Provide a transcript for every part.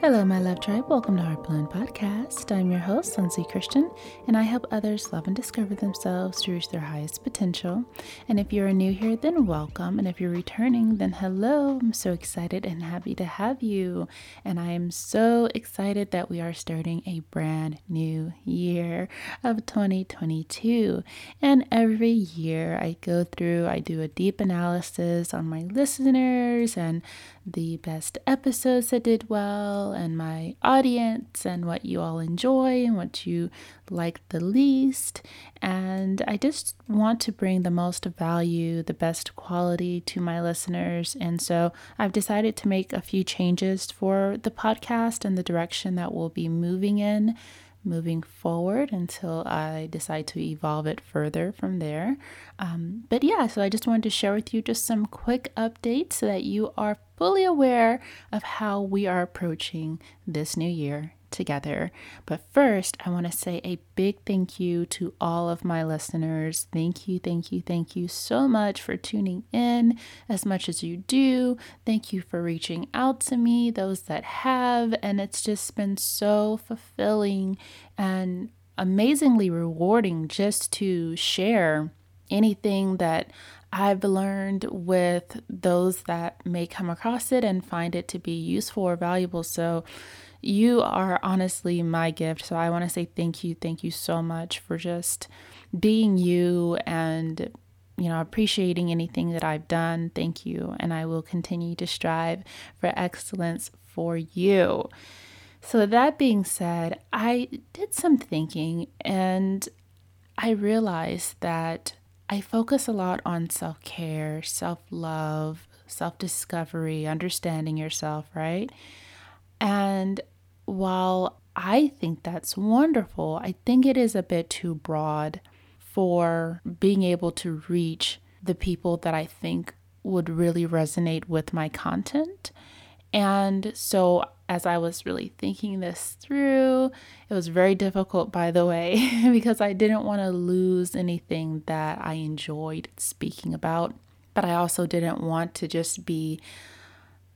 Hello, my love tribe. Welcome to Heartblend Podcast. I'm your host, Lindsay Christian, and I help others love and discover themselves to reach their highest potential. And if you're new here, then welcome. And if you're returning, then hello. I'm so excited and happy to have you. And I am so excited that we are starting a brand new year of 2022. And every year I go through, I do a deep analysis on my listeners and the best episodes that did well and my audience and what you all enjoy and what you like the least. And I just want to bring the most value, the best quality to my listeners. And so I've decided to make a few changes for the podcast and the direction that we'll be moving in moving forward until I decide to evolve it further from there. Um, but yeah, so I just wanted to share with you just some quick updates so that you are fully aware of how we are approaching this new year together. But first, I want to say a big thank you to all of my listeners. Thank you, thank you, thank you so much for tuning in as much as you do. Thank you for reaching out to me, those that have. And it's just been so fulfilling and amazingly rewarding just to share anything that I've learned with those that may come across it and find it to be useful or valuable. So, you are honestly my gift. So I want to say thank you. Thank you so much for just being you and you know, appreciating anything that I've done. Thank you. And I will continue to strive for excellence for you. So, that being said, I did some thinking and I realized that I focus a lot on self care, self love, self discovery, understanding yourself, right? And while I think that's wonderful, I think it is a bit too broad for being able to reach the people that I think would really resonate with my content. And so, as I was really thinking this through, it was very difficult, by the way, because I didn't want to lose anything that I enjoyed speaking about. But I also didn't want to just be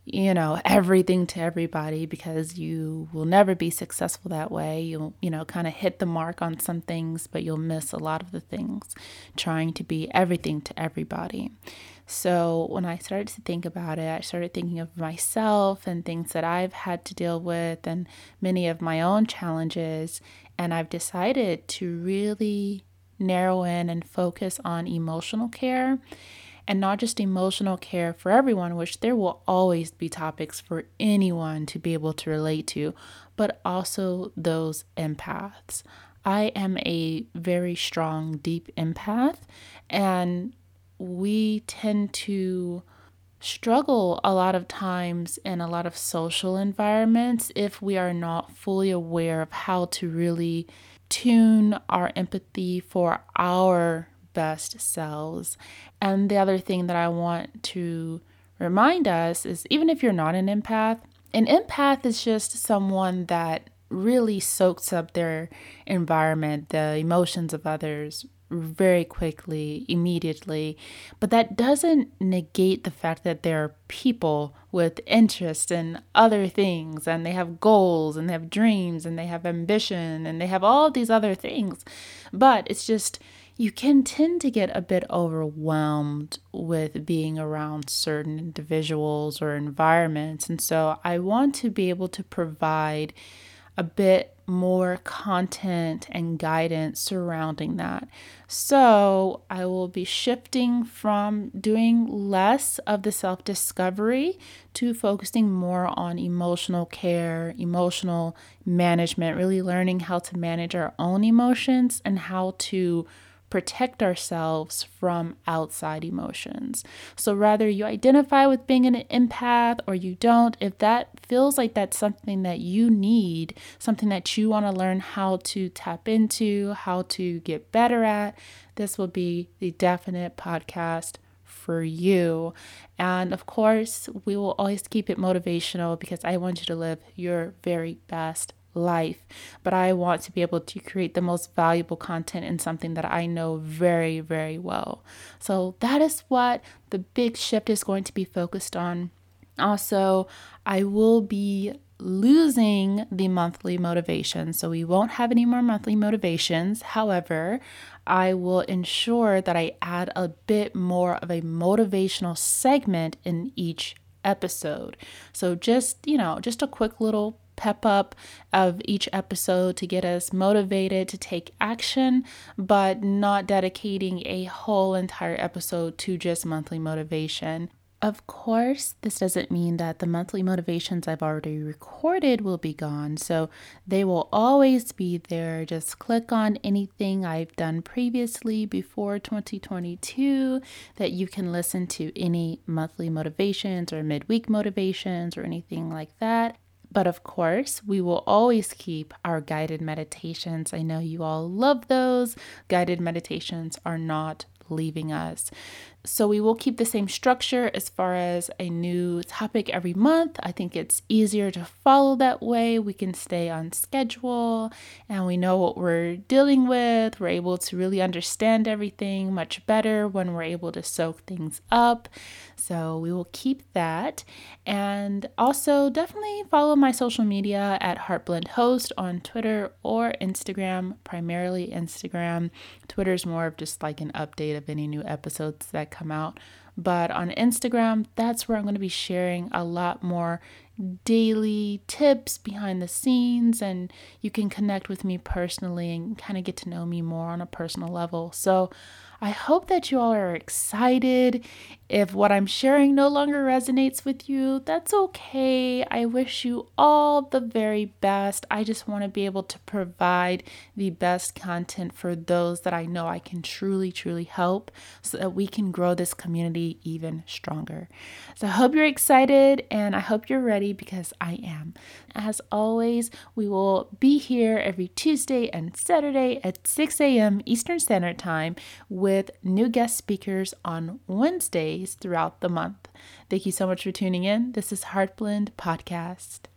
you know, everything to everybody because you will never be successful that way. You'll, you know, kind of hit the mark on some things, but you'll miss a lot of the things trying to be everything to everybody. So when I started to think about it, I started thinking of myself and things that I've had to deal with and many of my own challenges. And I've decided to really narrow in and focus on emotional care and not just emotional care for everyone, which there will always be topics for anyone to be able to relate to, but also those empaths. I am a very strong, deep empath, and we tend to struggle a lot of times in a lot of social environments if we are not fully aware of how to really tune our empathy for our best selves. And the other thing that I want to remind us is even if you're not an empath, an empath is just someone that really soaks up their environment, the emotions of others very quickly, immediately. But that doesn't negate the fact that there are people with interest in other things and they have goals and they have dreams and they have ambition and they have all these other things. But it's just you can tend to get a bit overwhelmed with being around certain individuals or environments. And so I want to be able to provide a bit more content and guidance surrounding that. So I will be shifting from doing less of the self discovery to focusing more on emotional care, emotional management, really learning how to manage our own emotions and how to protect ourselves from outside emotions. So, rather you identify with being an empath or you don't, if that feels like that's something that you need, something that you want to learn how to tap into, how to get better at, this will be the definite podcast for you. And of course, we will always keep it motivational because I want you to live your very best life, but I want to be able to create the most valuable content in something that I know very, very well. So that is what the big shift is going to be focused on. Also, I will be losing the monthly motivation. So we won't have any more monthly motivations. However, I will ensure that I add a bit more of a motivational segment in each episode. So just, you know, just a quick little pep up of each episode to get us motivated to take action, but not dedicating a whole entire episode to just monthly motivation. Of course, this doesn't mean that the monthly motivations I've already recorded will be gone. So they will always be there. Just click on anything I've done previously before 2022 that you can listen to any monthly motivations or midweek motivations or anything like that. But of course, we will always keep our guided meditations. I know you all love those. Guided meditations are not leaving us. So we will keep the same structure as far as a new topic every month. I think it's easier to follow that way. We can stay on schedule and we know what we're dealing with. We're able to really understand everything much better when we're able to soak things up. So we will keep that. And also, definitely follow my social media at Heartblend Host on Twitter or Instagram, primarily Instagram. Twitter is more of just like an update of any new episodes that come out. But on Instagram, that's where I'm going to be sharing a lot more daily tips behind the scenes, and you can connect with me personally and kind of get to know me more on a personal level. So I hope that you all are excited. If what I'm sharing no longer resonates with you, that's okay. I wish you all the very best. I just want to be able to provide the best content for those that I know I can truly, truly help so that we can grow this community even stronger. So I hope you're excited and I hope you're ready because I am. As always, we will be here every Tuesday and Saturday at 6 a.m. Eastern Standard Time with new guest speakers on Wednesdays throughout the month. Thank you so much for tuning in. This is Heartblend Podcast.